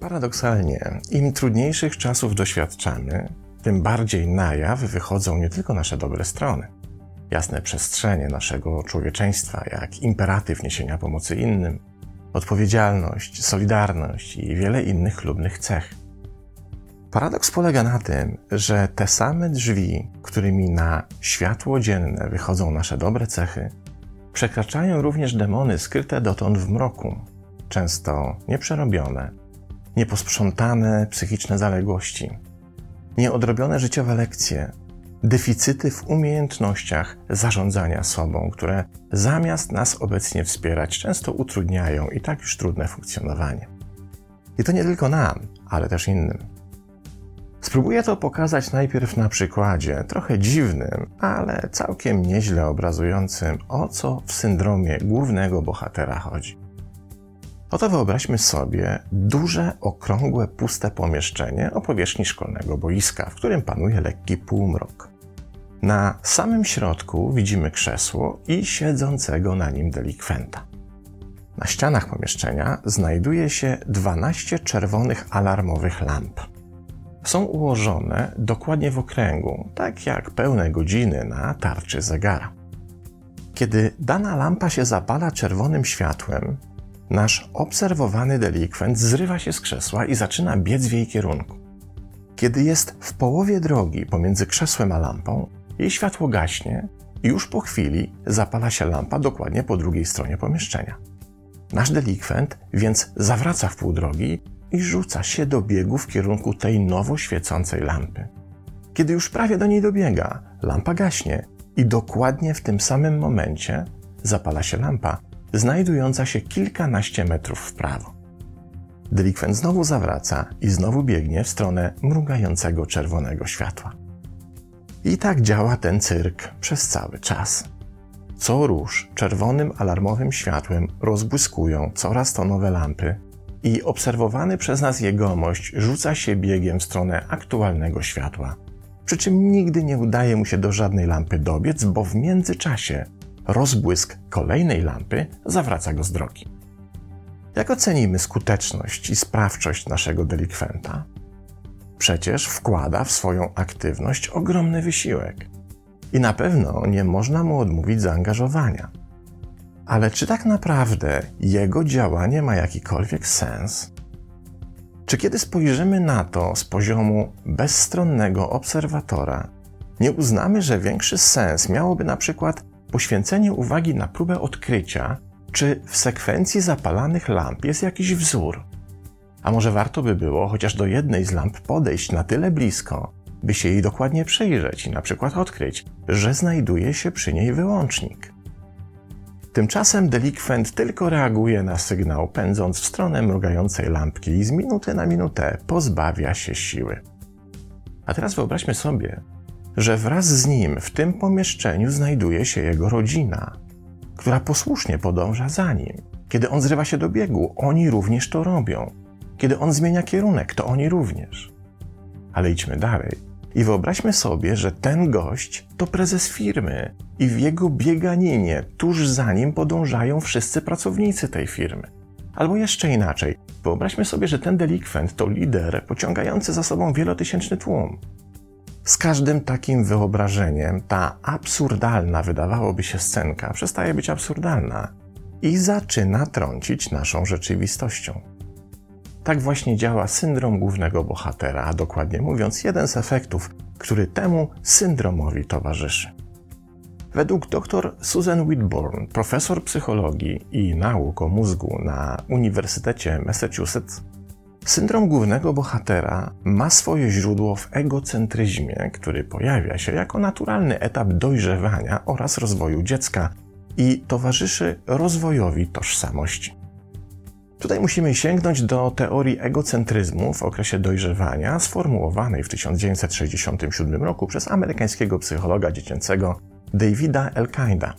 Paradoksalnie, im trudniejszych czasów doświadczamy, tym bardziej na jaw wychodzą nie tylko nasze dobre strony, jasne przestrzenie naszego człowieczeństwa, jak imperatyw niesienia pomocy innym, odpowiedzialność, solidarność i wiele innych chlubnych cech. Paradoks polega na tym, że te same drzwi, którymi na światło dzienne wychodzą nasze dobre cechy, przekraczają również demony skryte dotąd w mroku, często nieprzerobione, nieposprzątane psychiczne zaległości, nieodrobione życiowe lekcje, deficyty w umiejętnościach zarządzania sobą, które zamiast nas obecnie wspierać, często utrudniają i tak już trudne funkcjonowanie. I to nie tylko nam, ale też innym. Spróbuję to pokazać najpierw na przykładzie, trochę dziwnym, ale całkiem nieźle obrazującym, o co w syndromie głównego bohatera chodzi. Oto wyobraźmy sobie duże, okrągłe, puste pomieszczenie o powierzchni szkolnego boiska, w którym panuje lekki półmrok. Na samym środku widzimy krzesło i siedzącego na nim delikwenta. Na ścianach pomieszczenia znajduje się 12 czerwonych alarmowych lamp. Są ułożone dokładnie w okręgu, tak jak pełne godziny na tarczy zegara. Kiedy dana lampa się zapala czerwonym światłem, nasz obserwowany delikwent zrywa się z krzesła i zaczyna biec w jej kierunku. Kiedy jest w połowie drogi pomiędzy krzesłem a lampą, jej światło gaśnie i już po chwili zapala się lampa dokładnie po drugiej stronie pomieszczenia. Nasz delikwent więc zawraca w pół drogi i rzuca się do biegu w kierunku tej nowo świecącej lampy. Kiedy już prawie do niej dobiega, lampa gaśnie i dokładnie w tym samym momencie zapala się lampa, znajdująca się kilkanaście metrów w prawo. Delikwent znowu zawraca i znowu biegnie w stronę mrugającego czerwonego światła. I tak działa ten cyrk przez cały czas. Co róż czerwonym alarmowym światłem rozbłyskują coraz to nowe lampy i obserwowany przez nas jegomość rzuca się biegiem w stronę aktualnego światła. Przy czym nigdy nie udaje mu się do żadnej lampy dobiec, bo w międzyczasie rozbłysk kolejnej lampy zawraca go z drogi. Jak ocenimy skuteczność i sprawczość naszego delikwenta? Przecież wkłada w swoją aktywność ogromny wysiłek. I na pewno nie można mu odmówić zaangażowania. Ale czy tak naprawdę jego działanie ma jakikolwiek sens? Czy kiedy spojrzymy na to z poziomu bezstronnego obserwatora, nie uznamy, że większy sens miałoby na przykład poświęcenie uwagi na próbę odkrycia, czy w sekwencji zapalanych lamp jest jakiś wzór. A może warto by było chociaż do jednej z lamp podejść na tyle blisko, by się jej dokładnie przyjrzeć i na przykład odkryć, że znajduje się przy niej wyłącznik. Tymczasem delikwent tylko reaguje na sygnał, pędząc w stronę mrugającej lampki i z minuty na minutę pozbawia się siły. A teraz wyobraźmy sobie, że wraz z nim w tym pomieszczeniu znajduje się jego rodzina, która posłusznie podąża za nim. Kiedy on zrywa się do biegu, oni również to robią. Kiedy on zmienia kierunek, to oni również. Ale idźmy dalej. I wyobraźmy sobie, że ten gość to prezes firmy i w jego bieganinie tuż za nim podążają wszyscy pracownicy tej firmy. Albo jeszcze inaczej, wyobraźmy sobie, że ten delikwent to lider pociągający za sobą wielotysięczny tłum. Z każdym takim wyobrażeniem ta absurdalna, wydawałoby się, scenka przestaje być absurdalna i zaczyna trącić naszą rzeczywistością. Tak właśnie działa syndrom głównego bohatera, a dokładnie mówiąc, jeden z efektów, który temu syndromowi towarzyszy. Według dr Susan Whitborn, profesor psychologii i nauk o mózgu na Uniwersytecie Massachusetts, Syndrom głównego bohatera ma swoje źródło w egocentryzmie, który pojawia się jako naturalny etap dojrzewania oraz rozwoju dziecka i towarzyszy rozwojowi tożsamości. Tutaj musimy sięgnąć do teorii egocentryzmu w okresie dojrzewania, sformułowanej w 1967 roku przez amerykańskiego psychologa dziecięcego Davida Elkinda.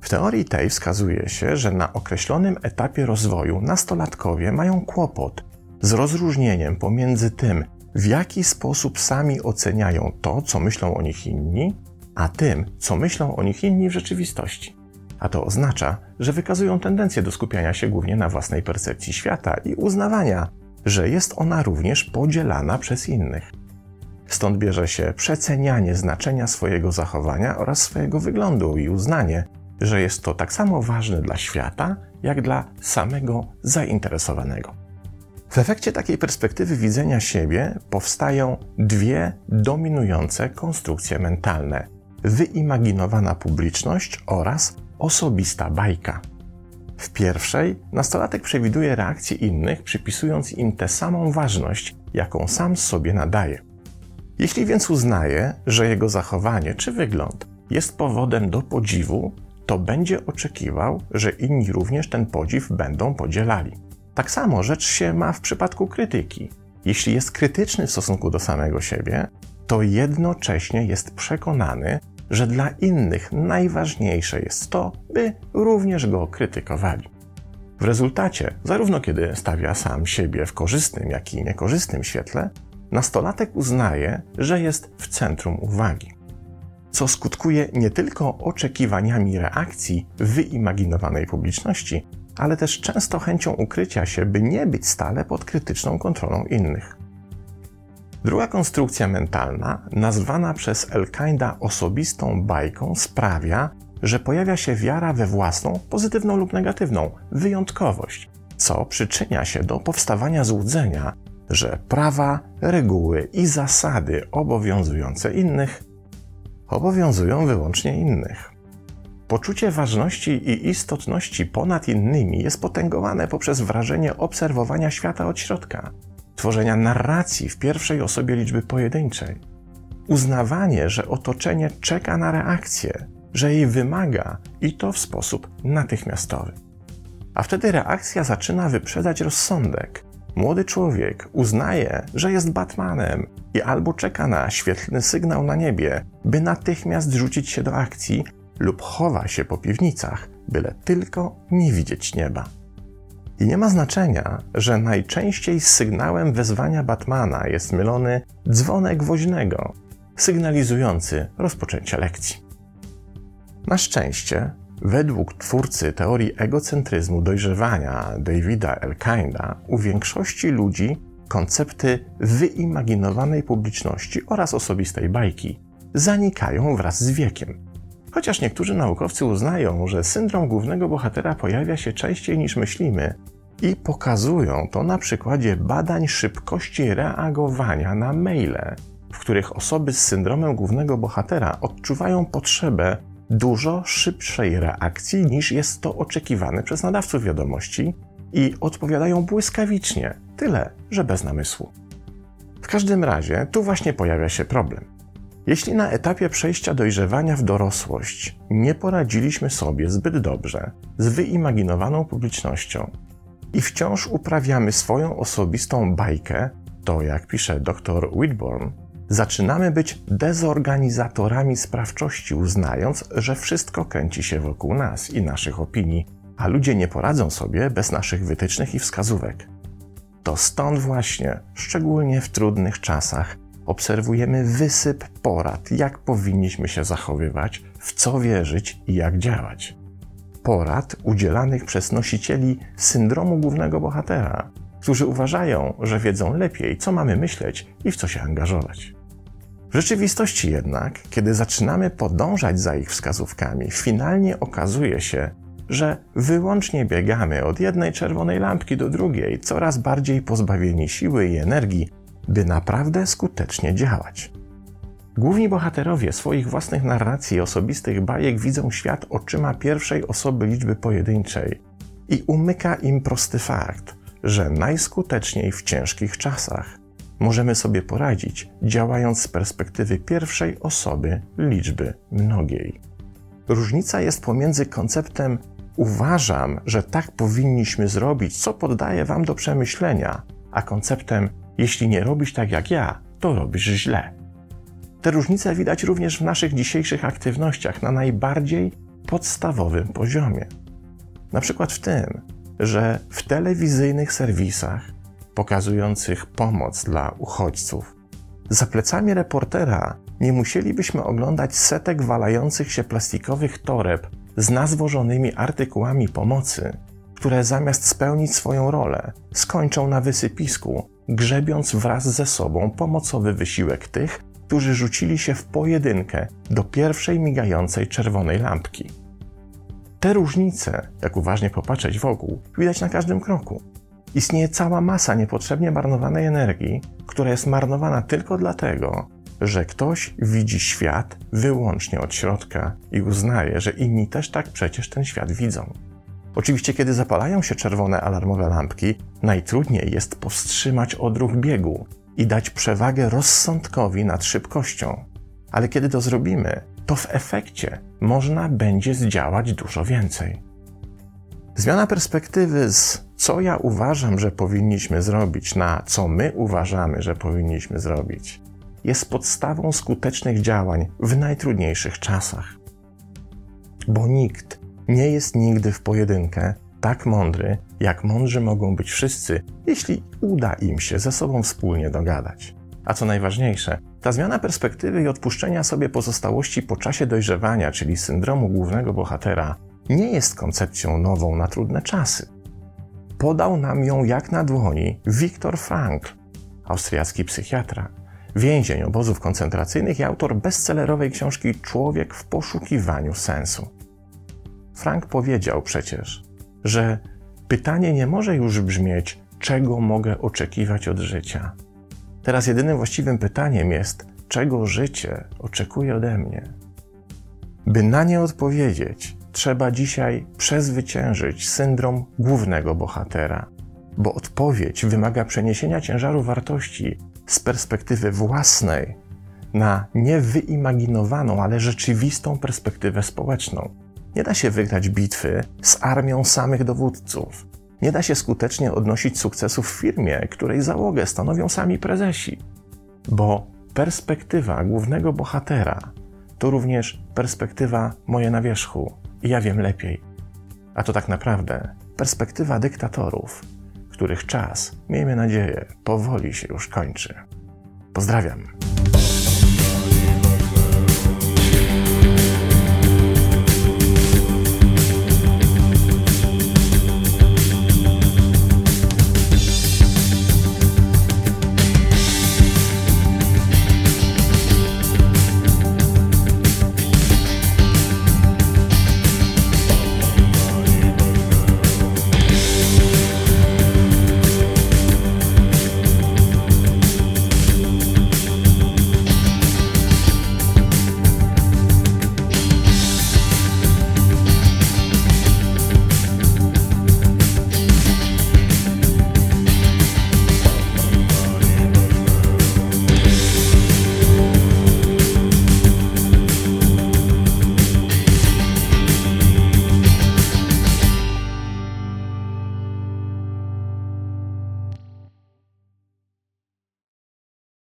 W teorii tej wskazuje się, że na określonym etapie rozwoju nastolatkowie mają kłopot z rozróżnieniem pomiędzy tym, w jaki sposób sami oceniają to, co myślą o nich inni, a tym, co myślą o nich inni w rzeczywistości. A to oznacza, że wykazują tendencję do skupiania się głównie na własnej percepcji świata i uznawania, że jest ona również podzielana przez innych. Stąd bierze się przecenianie znaczenia swojego zachowania oraz swojego wyglądu i uznanie, że jest to tak samo ważne dla świata, jak dla samego zainteresowanego. W efekcie takiej perspektywy widzenia siebie powstają dwie dominujące konstrukcje mentalne: wyimaginowana publiczność oraz osobista bajka. W pierwszej nastolatek przewiduje reakcje innych, przypisując im tę samą ważność, jaką sam sobie nadaje. Jeśli więc uznaje, że jego zachowanie czy wygląd jest powodem do podziwu, to będzie oczekiwał, że inni również ten podziw będą podzielali. Tak samo rzecz się ma w przypadku krytyki. Jeśli jest krytyczny w stosunku do samego siebie, to jednocześnie jest przekonany, że dla innych najważniejsze jest to, by również go krytykowali. W rezultacie, zarówno kiedy stawia sam siebie w korzystnym, jak i niekorzystnym świetle, nastolatek uznaje, że jest w centrum uwagi, co skutkuje nie tylko oczekiwaniami reakcji wyimaginowanej publiczności, ale też często chęcią ukrycia się, by nie być stale pod krytyczną kontrolą innych. Druga konstrukcja mentalna, nazwana przez Elkinda osobistą bajką, sprawia, że pojawia się wiara we własną, pozytywną lub negatywną, wyjątkowość, co przyczynia się do powstawania złudzenia, że prawa, reguły i zasady obowiązujące innych obowiązują wyłącznie innych. Poczucie ważności i istotności ponad innymi jest potęgowane poprzez wrażenie obserwowania świata od środka, tworzenia narracji w pierwszej osobie liczby pojedynczej, uznawanie, że otoczenie czeka na reakcję, że jej wymaga i to w sposób natychmiastowy. A wtedy reakcja zaczyna wyprzedzać rozsądek. Młody człowiek uznaje, że jest Batmanem i albo czeka na świetlny sygnał na niebie, by natychmiast rzucić się do akcji, lub chowa się po piwnicach, byle tylko nie widzieć nieba. I nie ma znaczenia, że najczęściej sygnałem wezwania Batmana jest mylony dzwonek woźnego, sygnalizujący rozpoczęcie lekcji. Na szczęście, według twórcy teorii egocentryzmu dojrzewania Davida Elkinda, u większości ludzi koncepty wyimaginowanej publiczności oraz osobistej bajki zanikają wraz z wiekiem. Chociaż niektórzy naukowcy uznają, że syndrom głównego bohatera pojawia się częściej niż myślimy i pokazują to na przykładzie badań szybkości reagowania na maile, w których osoby z syndromem głównego bohatera odczuwają potrzebę dużo szybszej reakcji niż jest to oczekiwane przez nadawców wiadomości i odpowiadają błyskawicznie, tyle że bez namysłu. W każdym razie tu właśnie pojawia się problem. Jeśli na etapie przejścia dojrzewania w dorosłość nie poradziliśmy sobie zbyt dobrze z wyimaginowaną publicznością i wciąż uprawiamy swoją osobistą bajkę, to jak pisze dr Whitborn, zaczynamy być dezorganizatorami sprawczości, uznając, że wszystko kręci się wokół nas i naszych opinii, a ludzie nie poradzą sobie bez naszych wytycznych i wskazówek. To stąd właśnie, szczególnie w trudnych czasach, obserwujemy wysyp porad, jak powinniśmy się zachowywać, w co wierzyć i jak działać. Porad udzielanych przez nosicieli syndromu głównego bohatera, którzy uważają, że wiedzą lepiej, co mamy myśleć i w co się angażować. W rzeczywistości jednak, kiedy zaczynamy podążać za ich wskazówkami, finalnie okazuje się, że wyłącznie biegamy od jednej czerwonej lampki do drugiej, coraz bardziej pozbawieni siły i energii, by naprawdę skutecznie działać. Główni bohaterowie swoich własnych narracji i osobistych bajek widzą świat oczyma pierwszej osoby liczby pojedynczej i umyka im prosty fakt, że najskuteczniej w ciężkich czasach możemy sobie poradzić, działając z perspektywy pierwszej osoby liczby mnogiej. Różnica jest pomiędzy konceptem uważam, że tak powinniśmy zrobić, co poddaję Wam do przemyślenia, a konceptem jeśli nie robisz tak jak ja, to robisz źle. Te różnice widać również w naszych dzisiejszych aktywnościach na najbardziej podstawowym poziomie. Na przykład w tym, że w telewizyjnych serwisach pokazujących pomoc dla uchodźców. Za plecami reportera nie musielibyśmy oglądać setek walających się plastikowych toreb z nazwożonymi artykułami pomocy, które zamiast spełnić swoją rolę, skończą na wysypisku, grzebiąc wraz ze sobą pomocowy wysiłek tych, którzy rzucili się w pojedynkę do pierwszej migającej czerwonej lampki. Te różnice, jak uważnie popatrzeć wokół, widać na każdym kroku. Istnieje cała masa niepotrzebnie marnowanej energii, która jest marnowana tylko dlatego, że ktoś widzi świat wyłącznie od środka i uznaje, że inni też tak przecież ten świat widzą. Oczywiście, kiedy zapalają się czerwone alarmowe lampki, najtrudniej jest powstrzymać odruch biegu i dać przewagę rozsądkowi nad szybkością. Ale kiedy to zrobimy, to w efekcie można będzie zdziałać dużo więcej. Zmiana perspektywy z co ja uważam, że powinniśmy zrobić, na co my uważamy, że powinniśmy zrobić, jest podstawą skutecznych działań w najtrudniejszych czasach. Bo nikt nie jest nigdy w pojedynkę tak mądry, jak mądrzy mogą być wszyscy, jeśli uda im się ze sobą wspólnie dogadać. A co najważniejsze, ta zmiana perspektywy i odpuszczenia sobie pozostałości po czasie dojrzewania, czyli syndromu głównego bohatera, nie jest koncepcją nową na trudne czasy. Podał nam ją jak na dłoni Viktor Frankl, austriacki psychiatra, więzień obozów koncentracyjnych i autor bestsellerowej książki Człowiek w poszukiwaniu sensu. Frank powiedział przecież, że pytanie nie może już brzmieć, czego mogę oczekiwać od życia. Teraz jedynym właściwym pytaniem jest, czego życie oczekuje ode mnie. By na nie odpowiedzieć, trzeba dzisiaj przezwyciężyć syndrom głównego bohatera, bo odpowiedź wymaga przeniesienia ciężaru wartości z perspektywy własnej na niewyimaginowaną, ale rzeczywistą perspektywę społeczną. Nie da się wygrać bitwy z armią samych dowódców. Nie da się skutecznie odnosić sukcesów w firmie, której załogę stanowią sami prezesi. Bo perspektywa głównego bohatera to również perspektywa moje na wierzchu. I ja wiem lepiej. A to tak naprawdę perspektywa dyktatorów, których czas, miejmy nadzieję, powoli się już kończy. Pozdrawiam.